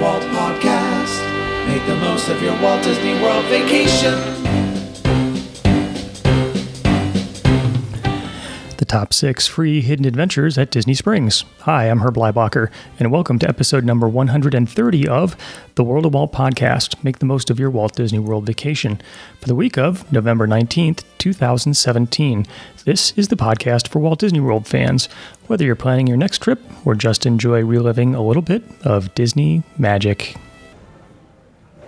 Walt Podcast. Make the most of your Walt Disney World vacation. Top six free hidden adventures at Disney Springs. Hi, I'm Herb Leibacher, and welcome to episode number 130 of the World of Walt podcast. Make the most of your Walt Disney World vacation for the week of November 19th, 2017. This is the podcast for Walt Disney World fans, whether you're planning your next trip or just enjoy reliving a little bit of Disney magic.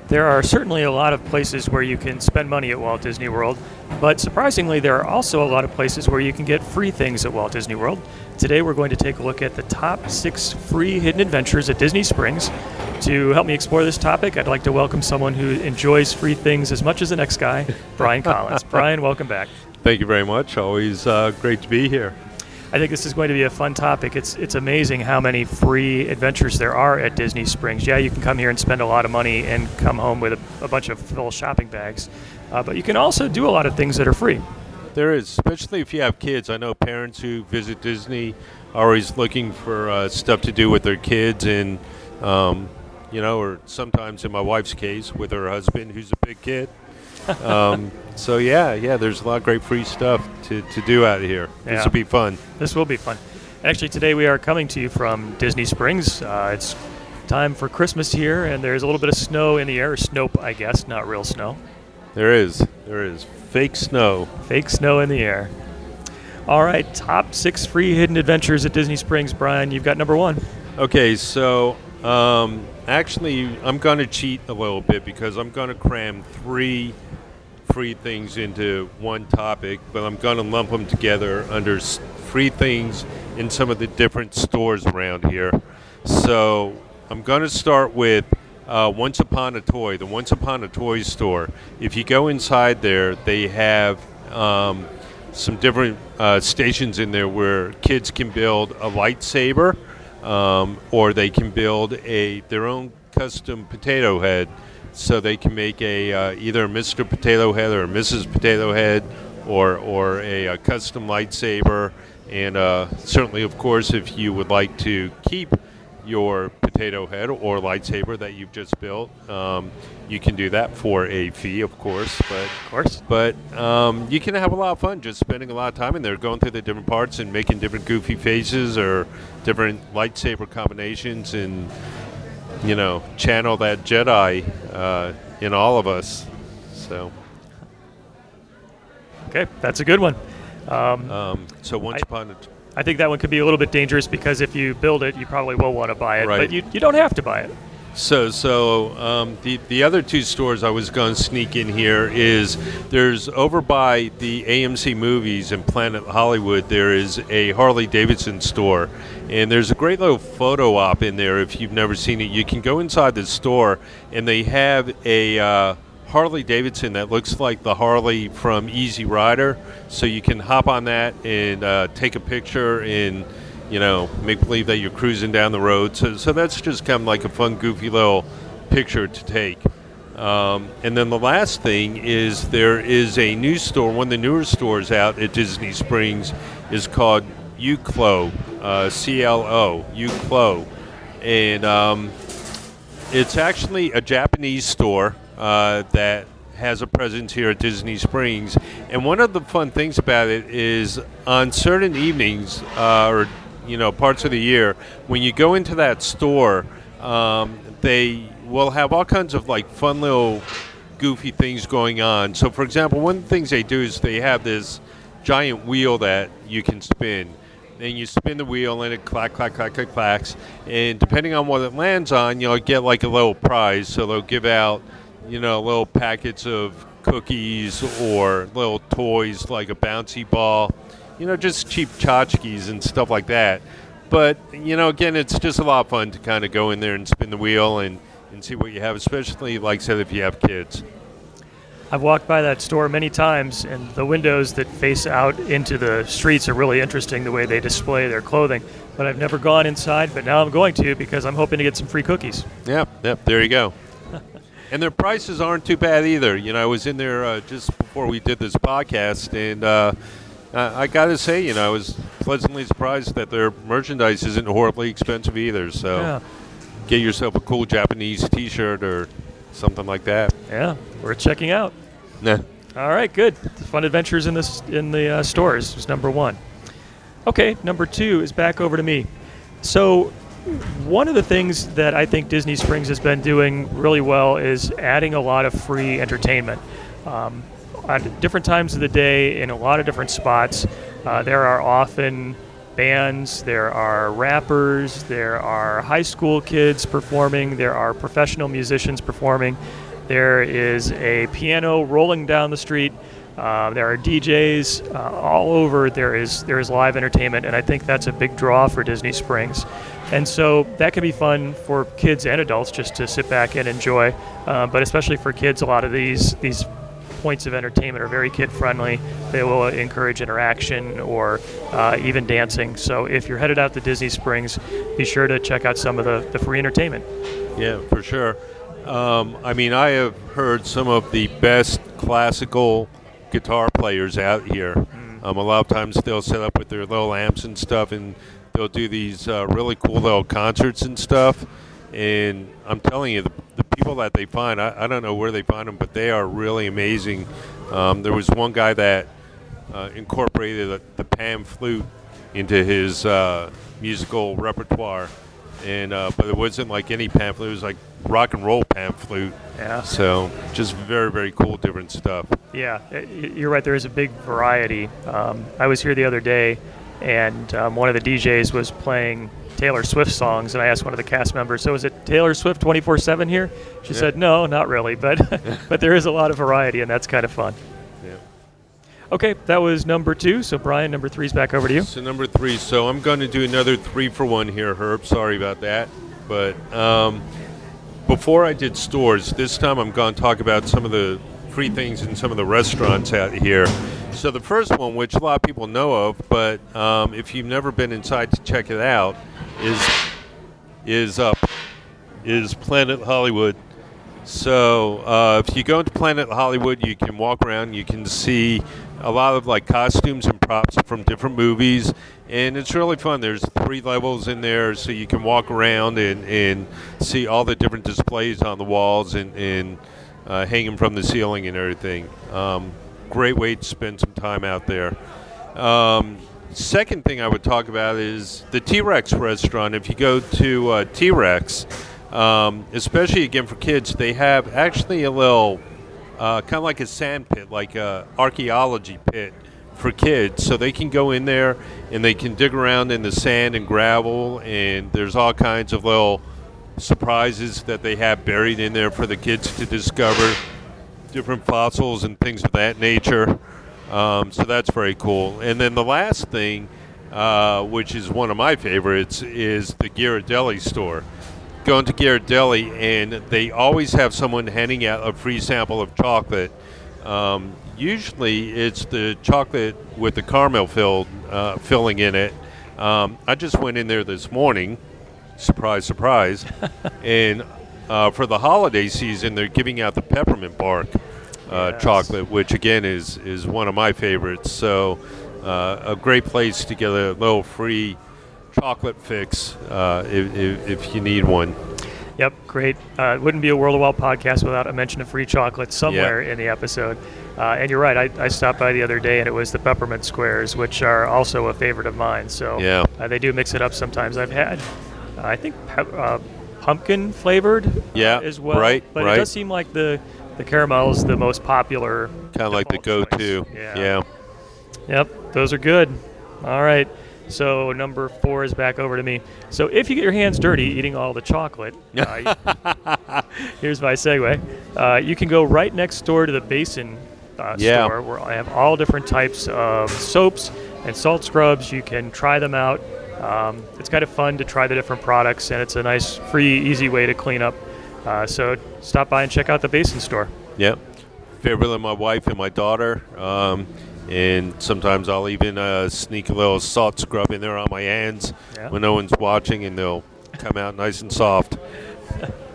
There are certainly a lot of places where you can spend money at Walt Disney World, but surprisingly, there are also a lot of places where you can get free things at Walt Disney World. Today, we're going to take a look at the top six free hidden adventures at Disney Springs. To help me explore this topic, I'd like to welcome someone who enjoys free things as much as the next guy, Brian Collins. Brian, welcome back. Thank you very much. Always uh, great to be here. I think this is going to be a fun topic. It's it's amazing how many free adventures there are at Disney Springs. Yeah, you can come here and spend a lot of money and come home with a, a bunch of full shopping bags, uh, but you can also do a lot of things that are free. There is, especially if you have kids. I know parents who visit Disney are always looking for uh, stuff to do with their kids, and um, you know, or sometimes in my wife's case with her husband, who's a big kid. Um, so yeah, yeah, there's a lot of great free stuff to, to do out here. Yeah. This will be fun. This will be fun. Actually, today we are coming to you from Disney Springs. Uh, it's time for Christmas here, and there's a little bit of snow in the air. Snope, I guess, not real snow. There is, there is fake snow. Fake snow in the air. All right, top six free hidden adventures at Disney Springs. Brian, you've got number one. Okay, so um, actually, I'm going to cheat a little bit because I'm going to cram three free things into one topic, but I'm going to lump them together under free things in some of the different stores around here. So I'm going to start with uh, Once Upon a Toy, the Once Upon a Toy store. If you go inside there, they have um, some different uh, stations in there where kids can build a lightsaber um, or they can build a their own custom potato head so they can make a uh, either a Mr. Potato Head or a Mrs. Potato Head or or a, a custom lightsaber and uh, certainly of course if you would like to keep your potato head or lightsaber that you've just built um, you can do that for a fee of course but Of course. but um, you can have a lot of fun just spending a lot of time in there, going through the different parts and making different goofy faces or different lightsaber combinations, and you know, channel that Jedi uh, in all of us. So, Okay, that's a good one. Um, um, so once I- upon a I think that one could be a little bit dangerous because if you build it, you probably will want to buy it, Right. but you, you don't have to buy it. So, so um, the the other two stores I was going to sneak in here is there's over by the AMC Movies in Planet Hollywood. There is a Harley Davidson store, and there's a great little photo op in there. If you've never seen it, you can go inside the store, and they have a uh, Harley Davidson that looks like the Harley from Easy Rider. So you can hop on that and uh, take a picture and you know, make believe that you're cruising down the road. So, so that's just kind of like a fun, goofy little picture to take. Um, and then the last thing is there is a new store, one of the newer stores out at Disney Springs is called Uniqlo, uh, C-L-O, Uniqlo. And um, it's actually a Japanese store uh, that has a presence here at Disney Springs. And one of the fun things about it is on certain evenings uh, or you know parts of the year, when you go into that store, um, they will have all kinds of like fun little goofy things going on. So, for example, one of the things they do is they have this giant wheel that you can spin. And you spin the wheel and it clack, clack, clack, clack, clacks. And depending on what it lands on, you'll get like a little prize. So they'll give out, you know, little packets of cookies or little toys like a bouncy ball. You know, just cheap tchotchkes and stuff like that. But, you know, again, it's just a lot of fun to kind of go in there and spin the wheel and, and see what you have, especially, like I said, if you have kids. I've walked by that store many times, and the windows that face out into the streets are really interesting the way they display their clothing. But I've never gone inside, but now I'm going to because I'm hoping to get some free cookies. Yep, yep, there you go. And their prices aren't too bad either. You know, I was in there uh, just before we did this podcast, and uh, I, I got to say, you know, I was pleasantly surprised that their merchandise isn't horribly expensive either. So, Yeah. get yourself a cool Japanese T-shirt or something like that. Yeah, worth checking out. Nah. All right, good. Fun adventures in this in the uh, stores was number one. Okay, number two is back over to me. So, one of the things that I think Disney Springs has been doing really well is adding a lot of free entertainment. Um, at different times of the day, in a lot of different spots, uh, there are often bands, there are rappers, there are high school kids performing, there are professional musicians performing. There is a piano rolling down the street. Uh, there are DJs uh, all over. There is there is live entertainment, and I think that's a big draw for Disney Springs. And so that can be fun for kids and adults just to sit back and enjoy. Uh, but especially for kids, a lot of these these points of entertainment are very kid friendly. They will encourage interaction or uh, even dancing. So if you're headed out to Disney Springs, be sure to check out some of the, the free entertainment. Yeah, for sure. Um, I mean, I have heard some of the best classical guitar players out here. Mm. Um, a lot of times they'll set up with their little amps and stuff, and they'll do these uh, really cool little concerts and stuff. And I'm telling you, the, the people that they find, I, I don't know where they find them, but they are really amazing. Um, there was one guy that uh, incorporated the, the pan flute into his uh, musical repertoire, and uh, but it wasn't like any pan flute; it was like rock and roll pan flute. Yeah. So just very, very cool, different stuff. Yeah, you're right. There is a big variety. Um, I was here the other day, and um, one of the DJs was playing Taylor Swift songs, and I asked one of the cast members, "So is it Taylor Swift 24/7 here?" She Yeah. said, "No, not really, but but there is a lot of variety, and that's kind of fun." Okay, that was number two. So Brian, number three's back over to you. So number three. So I'm going to do another three for one here, Herb. Sorry about that, but um, before I did stores, this time I'm going to talk about some of the free things in some of the restaurants out here. So the first one, which a lot of people know of, but um, if you've never been inside to check it out, is is up is Planet Hollywood. So uh, if you go into Planet Hollywood, you can walk around. You can see a lot of like costumes and props from different movies, and it's really fun. There's three levels in there, so you can walk around and, and see all the different displays on the walls and, and uh, hanging from the ceiling and everything. Um, great way to spend some time out there. Um, second thing I would talk about is the T Rex restaurant. If you go to uh, T Rex, um, especially again for kids, they have actually a little uh, kind of like a sand pit, like a archaeology pit for kids, so they can go in there and they can dig around in the sand and gravel, and there's all kinds of little surprises that they have buried in there for the kids to discover, different fossils and things of that nature. Um, so that's very cool. And then the last thing, uh, which is one of my favorites, is the Ghirardelli store. Going to Ghirardelli, and they always have someone handing out a free sample of chocolate. Um, usually, it's the chocolate with the caramel filled uh, filling in it. Um, I just went in there this morning. Surprise, surprise! and uh, for the holiday season, they're giving out the peppermint bark uh, Yes. chocolate, which again is is one of my favorites. So, uh, a great place to get a little free chocolate fix uh, if, if, if you need one. Yep, great. Uh, it wouldn't be a World of Walt podcast without a mention of free chocolate somewhere in the episode. Uh, and you're right. I, I stopped by the other day, and it was the peppermint squares, which are also a favorite of mine. So Yeah. uh, they do mix it up sometimes. I've had, uh, I think, pep- uh, pumpkin flavored. uh, Yeah, as well. right, But right. it does seem like the the caramel is the most popular. Kind of like the go-to. choice. yeah. Yep, those are good. All right. So number four is back over to me. So if you get your hands dirty eating all the chocolate, uh, here's my segue. Uh, you can go right next door to the Basin uh, Yeah. store where I have all different types of soaps and salt scrubs. You can try them out. Um, it's kind of fun to try the different products, and it's a nice, free, easy way to clean up. Uh, so stop by and check out the Basin store. Yep. Favorite of my wife and my daughter. Um, and sometimes I'll even uh, sneak a little salt scrub in there on my hands Yeah. when no one's watching, and they'll come out nice and soft.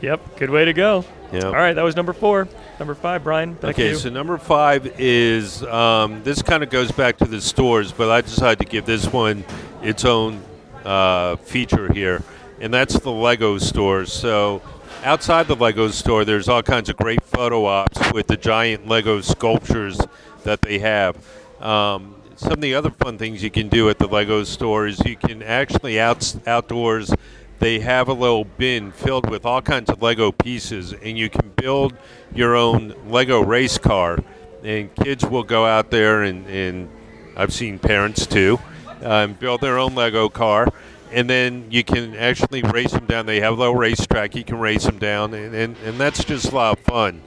Yep, good way to go. Yeah. All right, that was number four. Number five, Brian. Okay, so number five is um, this kind of goes back to the stores, but I decided to give this one its own uh, feature here, and that's the Lego store. So outside the Lego store, there's all kinds of great photo ops with the giant Lego sculptures that they have. Um, some of the other fun things you can do at the Lego store is you can actually out, outdoors. They have a little bin filled with all kinds of Lego pieces, and you can build your own Lego race car. And kids will go out there, and, and I've seen parents too, um, build their own Lego car and then you can actually race them down. They have a little racetrack. You can race them down, and, and, and that's just a lot of fun.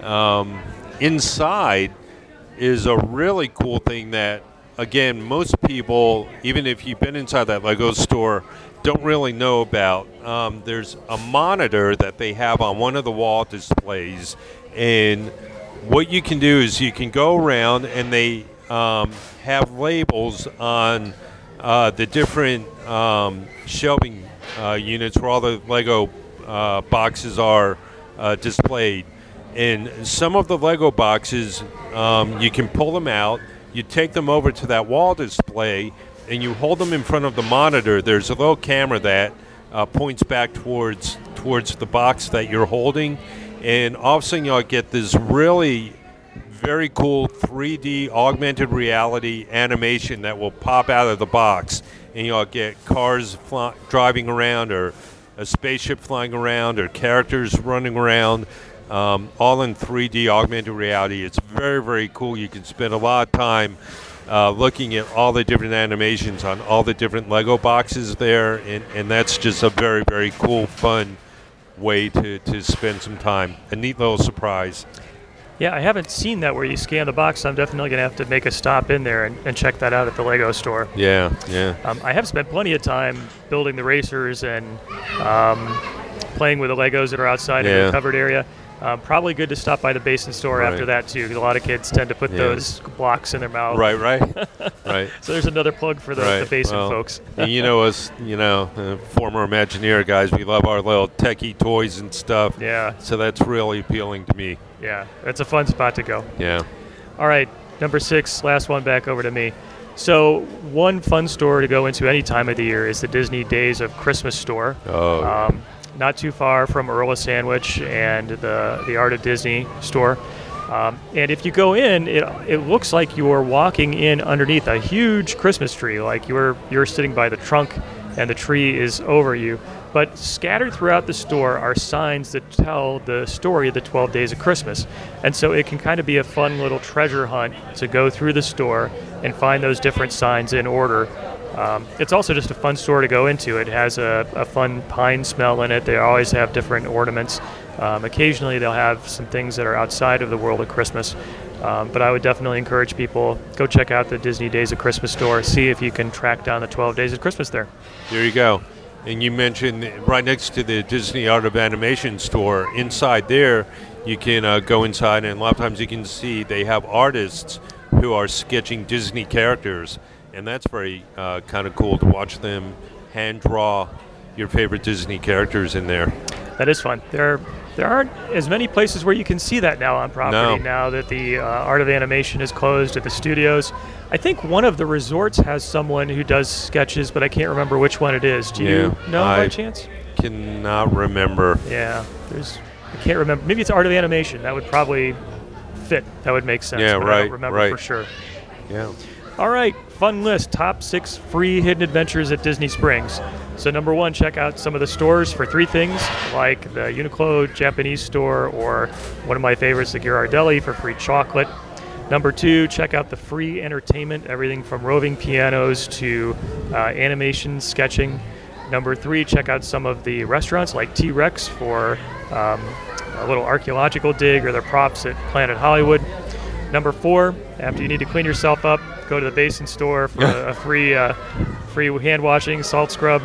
Um, inside is a really cool thing that, again, most people, even if you've been inside that Lego store, don't really know about. Um, there's a monitor that they have on one of the wall displays, and what you can do is you can go around and they um, have labels on uh, the different um, shelving uh, units where all the Lego uh, boxes are uh, displayed. And some of the Lego boxes, um, you can pull them out, you take them over to that wall display, and you hold them in front of the monitor. There's a little camera that uh, points back towards towards the box that you're holding, and all of a sudden you'll get this really very cool 3D augmented reality animation that will pop out of the box, and you'll get cars driving around, or a spaceship flying around, or characters running around, um, all in 3D augmented reality. It's very, very cool. You can spend a lot of time uh, looking at all the different animations on all the different Lego boxes there, and, and that's just a very, very cool, fun way to, to spend some time. A neat little surprise. Yeah, I haven't seen that where you scan the box. I'm definitely going to have to make a stop in there and, and, check that out at the Lego store. Yeah, yeah. Um, I have spent plenty of time building the racers and um, playing with the Legos that are outside yeah. in the covered area. Um, probably good to stop by the basin store right. after that too, because a lot of kids tend to put yeah. those blocks in their mouth. Right, right, right. So there's another plug for the, right. the basin well, folks. you know us, you know, uh, former Imagineer guys. We love our little techie toys and stuff. Yeah. So that's really appealing to me. Yeah, it's a fun spot to go. Yeah. All right, number six, last one back over to me. So, one fun store to go into any time of the year is the Disney Days of Christmas store. Oh. Um, not too far from Earl Sandwich and the, the Art of Disney store. Um, and if you go in, it, it looks like you're walking in underneath a huge Christmas tree, like you're, you're sitting by the trunk and the tree is over you. But scattered throughout the store are signs that tell the story of the 12 days of Christmas. And so it can kind of be a fun little treasure hunt to go through the store and find those different signs in order um, it's also just a fun store to go into. It has a, a fun pine smell in it. They always have different ornaments. Um, occasionally, they'll have some things that are outside of the world of Christmas. Um, but I would definitely encourage people go check out the Disney Days of Christmas store. See if you can track down the 12 Days of Christmas there. There you go. And you mentioned right next to the Disney Art of Animation store. Inside there, you can uh, go inside, and a lot of times you can see they have artists who are sketching Disney characters and that's very uh, kind of cool to watch them hand draw your favorite Disney characters in there. That is fun. There, there aren't as many places where you can see that now on property. No. Now that the uh, Art of Animation is closed at the studios, I think one of the resorts has someone who does sketches, but I can't remember which one it is. Do you yeah, know I by chance? Cannot remember. Yeah, there's. I can't remember. Maybe it's Art of Animation. That would probably fit. That would make sense. Yeah, but right. I don't remember right. for sure. Yeah. All right, fun list top six free hidden adventures at Disney Springs. So, number one, check out some of the stores for three things, like the Uniqlo Japanese store or one of my favorites, the Ghirardelli, for free chocolate. Number two, check out the free entertainment, everything from roving pianos to uh, animation sketching. Number three, check out some of the restaurants like T Rex for um, a little archaeological dig or their props at Planet Hollywood. Number four, after you need to clean yourself up, go to the basin store for a, a free uh, free hand washing, salt scrub.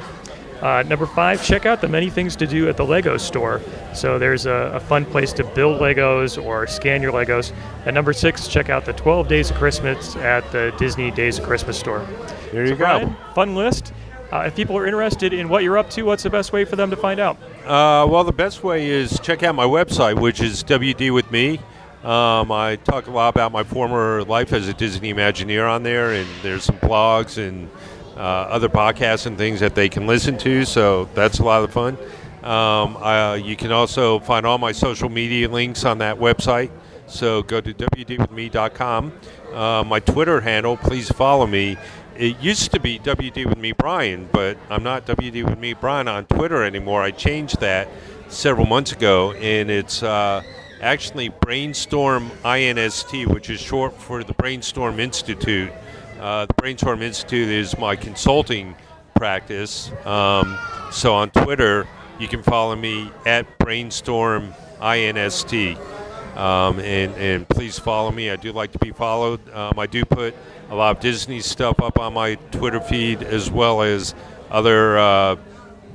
Uh, number five, check out the many things to do at the Lego store. So there's a, a, fun place to build Legos or scan your Legos. And number six, check out the 12 Days of Christmas at the Disney Days of Christmas store. There you so go. Brian, fun list. Uh, if people are interested in what you're up to, what's the best way for them to find out? Uh, well, the best way is check out my website, which is WD with me. Um, I talk a lot about my former life as a Disney Imagineer on there, and there's some blogs and uh, other podcasts and things that they can listen to. So that's a lot of fun. Um, you can also find all my social media links on that website. So go to wdwithme.com. Uh, my Twitter handle, please follow me. It used to be WD with me Brian, but I'm not WD with me Brian on Twitter anymore. I changed that several months ago, and it's uh, actually Brainstorm INST, which is short for the Brainstorm Institute. Uh, the Brainstorm Institute is my consulting practice. Um, so on Twitter, you can follow me at Brainstorm INST. Um, and, and please follow me. I do like to be followed. Um, I do put a lot of Disney stuff up on my Twitter feed as well as other, uh,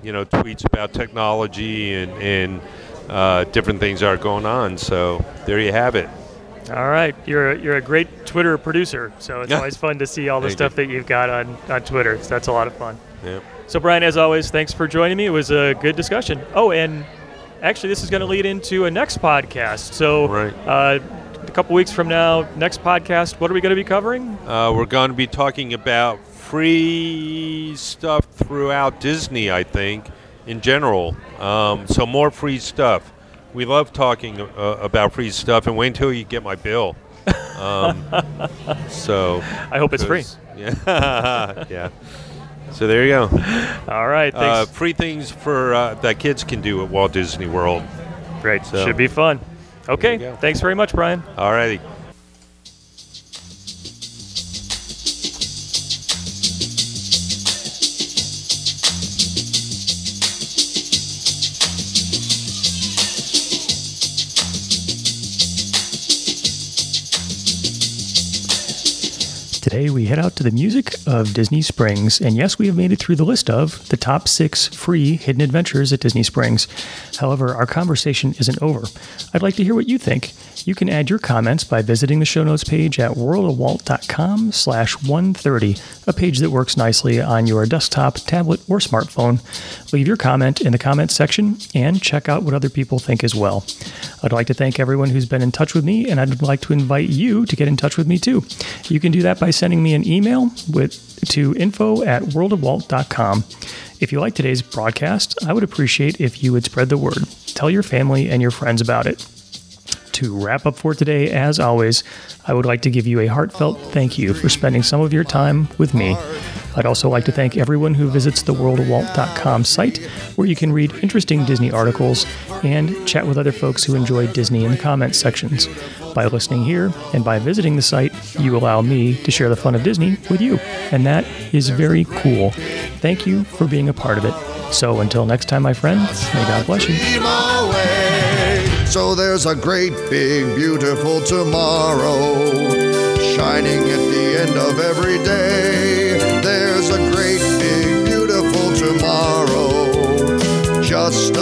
you know, tweets about technology and, and uh, different things are going on. So there you have it. All right, you're a, you're a great Twitter producer, so it's Yeah. always fun to see all the Thank stuff you. that you've got on, on Twitter. So that's a lot of fun. Yeah. So Brian, as always, thanks for joining me. It was a good discussion. Oh, and actually, this is going to lead into a next podcast. So Right. uh, a couple weeks from now, next podcast, what are we going to be covering? Uh, we're going to be talking about free stuff throughout Disney, I think, in general. Um, so more free stuff. We love talking uh, about free stuff, and wait until you get my bill. Um, so I hope it's free. Yeah, yeah. So there you go. All right, Uh, free things for uh, that kids can do at Walt Disney World. Great, so- should be fun. Okay, thanks very much, Brian. Alrighty. Today the music of Disney Springs, and yes, we have made it through the list of the top six free hidden adventures at Disney Springs. However, our conversation isn't over. I'd like to hear what you think. You can add your comments by visiting the show notes page at worldofwalt.com slash 130, a page that works nicely on your desktop, tablet, or smartphone. Leave your comment in the comments section and check out what other people think as well. I'd like to thank everyone who's been in touch with me, and I'd like to invite you to get in touch with me too. You can do that by sending me an email with to info at worldofwalt.com. If you like today's broadcast, I would appreciate if you would spread the word. Tell your family and your friends about it. To wrap up for today, as always, I would like to give you a heartfelt thank you for spending some of your time with me. I'd also like to thank everyone who visits the worldofwalt.com site, where you can read interesting Disney articles and chat with other folks who enjoy Disney in the comments sections. By listening here and by visiting the site, you allow me to share the fun of Disney with you, and that is very cool. Thank you for being a part of it. So until next time, my friends, may God bless you. So there's a great, big, beautiful tomorrow shining at the end of every day. There's a great, big, beautiful tomorrow just